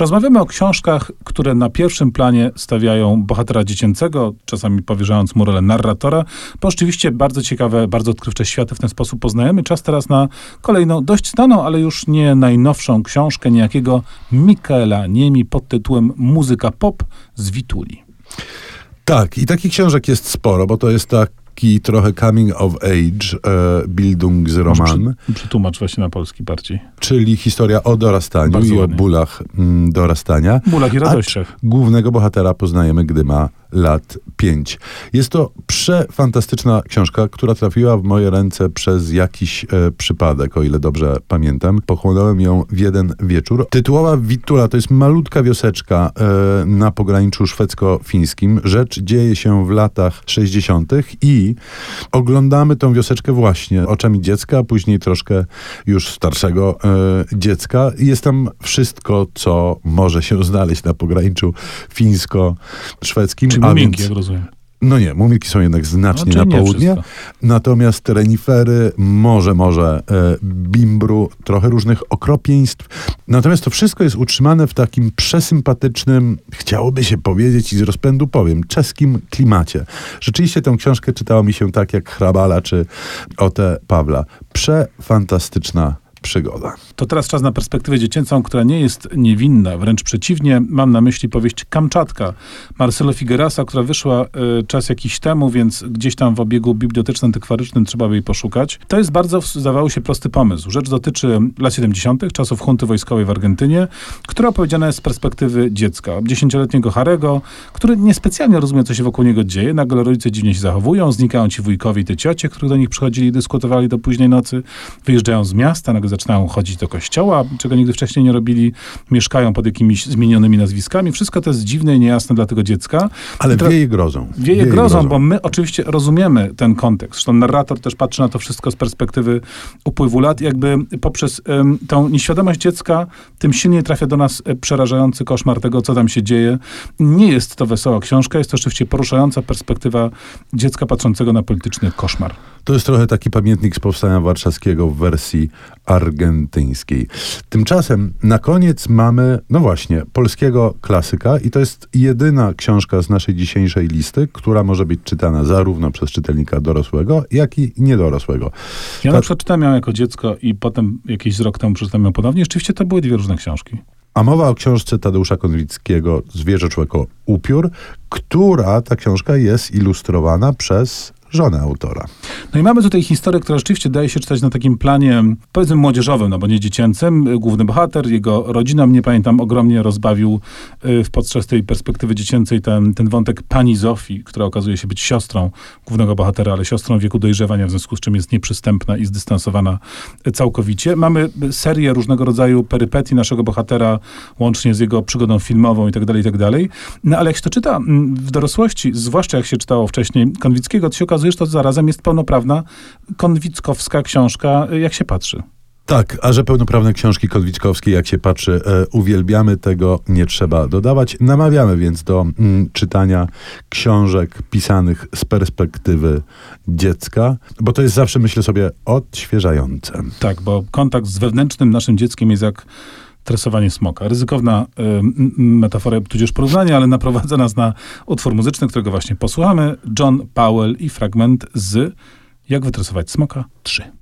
Rozmawiamy o książkach, które na pierwszym planie stawiają bohatera dziecięcego, czasami powierzając mu rolę narratora, bo rzeczywiście bardzo ciekawe, bardzo odkrywcze światy w ten sposób poznajemy. Czas teraz na kolejną, dość znaną, ale już nie najnowszą książkę niejakiego Mikaela Niemi pod tytułem Muzyka pop z Wituli. Tak, i takich książek jest sporo, bo to jest tak taki trochę coming of age, e, Bildungsroman. Przy, przytłumacz właśnie na polski bardziej. Czyli historia o dorastaniu Bardzo i ładnie. o bólach mm, dorastania. Bólach i radościach. Głównego bohatera poznajemy, gdy ma lat 5. Jest to przefantastyczna książka, która trafiła w moje ręce przez jakiś e, przypadek, o ile dobrze pamiętam. Pochłonąłem ją w jeden wieczór. Tytułowa Witula to jest malutka wioseczka e, na pograniczu szwedzko-fińskim. Rzecz dzieje się w latach 60. i oglądamy tą wioseczkę właśnie oczami dziecka, później troszkę już starszego e, dziecka. Jest tam wszystko, co może się znaleźć na pograniczu fińsko-szwedzkim. Czyli muminki, jak rozumiem. No nie, mumiki są jednak znacznie no, na południe. Natomiast renifery, może, może e, bimbru, trochę różnych okropieństw. Natomiast to wszystko jest utrzymane w takim przesympatycznym, chciałoby się powiedzieć i z rozpędu powiem, czeskim klimacie. Rzeczywiście tę książkę czytało mi się tak jak Hrabala czy Ote Pawla. Przefantastyczna przygoda. To teraz czas na perspektywę dziecięcą, która nie jest niewinna, wręcz przeciwnie. Mam na myśli powieść Kamczatka Marcelo Figuerasa, która wyszła y, czas jakiś temu, więc gdzieś tam w obiegu biblioteczno-antykwarycznym trzeba by jej poszukać. To jest bardzo, zdawało się, prosty pomysł. Rzecz dotyczy lat 70., czasów hunty wojskowej w Argentynie, która opowiedziana jest z perspektywy dziecka. Dziesięcioletniego Harego, który niespecjalnie rozumie, co się wokół niego dzieje. Nagle rodzice dziwnie się zachowują, znikają ci wujkowie i te ciocie, którzy do nich przychodzili i dyskutowali do późnej nocy, wyjeżdżają z miasta, nagle zaczynają chodzić do kościoła, czego nigdy wcześniej nie robili, mieszkają pod jakimiś zmienionymi nazwiskami. Wszystko to jest dziwne i niejasne dla tego dziecka. Ale tra- wieje grozą. Wieje, wieje grozą, grozą, bo my oczywiście rozumiemy ten kontekst. Zresztą narrator też patrzy na to wszystko z perspektywy upływu lat, jakby poprzez um, tą nieświadomość dziecka tym silniej trafia do nas e, przerażający koszmar tego, co tam się dzieje. Nie jest to wesoła książka, jest to oczywiście poruszająca perspektywa dziecka patrzącego na polityczny koszmar. To jest trochę taki pamiętnik z powstania warszawskiego w wersji argentyńskiej. Tymczasem na koniec mamy, no właśnie, polskiego klasyka i to jest jedyna książka z naszej dzisiejszej listy, która może być czytana zarówno przez czytelnika dorosłego, jak i niedorosłego. Ja Ta... na przykład czytałem ją jako dziecko i potem jakiś rok temu przeczytałem ją ponownie. Rzeczywiście to były dwie różne książki. A mowa o książce Tadeusza Konwickiego Zwierzę człowieko upiór, która ta książka jest ilustrowana przez żonę autora. No i mamy tutaj historię, która rzeczywiście daje się czytać na takim planie, powiedzmy młodzieżowym, no bo nie dziecięcym. Główny bohater, jego rodzina, mnie pamiętam, ogromnie rozbawił y, w podczas tej perspektywy dziecięcej ten, ten wątek pani Zofii, która okazuje się być siostrą głównego bohatera, ale siostrą wieku dojrzewania, w związku z czym jest nieprzystępna i zdystansowana całkowicie. Mamy serię różnego rodzaju perypetii naszego bohatera, łącznie z jego przygodą filmową i tak dalej, i tak dalej. No ale jak się to czyta mm, w dorosłości, zwłaszcza jak się czytało wcześniej Konwickiego, to się okazuje, okazuje, że to zarazem jest pełnoprawna konwickowska książka, jak się patrzy. Tak, a że pełnoprawne książki konwickowskie, jak się patrzy, e, uwielbiamy, tego nie trzeba dodawać. Namawiamy więc do mm, czytania książek pisanych z perspektywy dziecka, bo to jest zawsze, myślę sobie, odświeżające. Tak, bo kontakt z wewnętrznym naszym dzieckiem jest jak tresowanie smoka. Ryzykowna y, metafora, tudzież porównanie, ale naprowadza nas na utwór muzyczny, którego właśnie posłuchamy. John Powell i fragment z Jak wytresować smoka 3.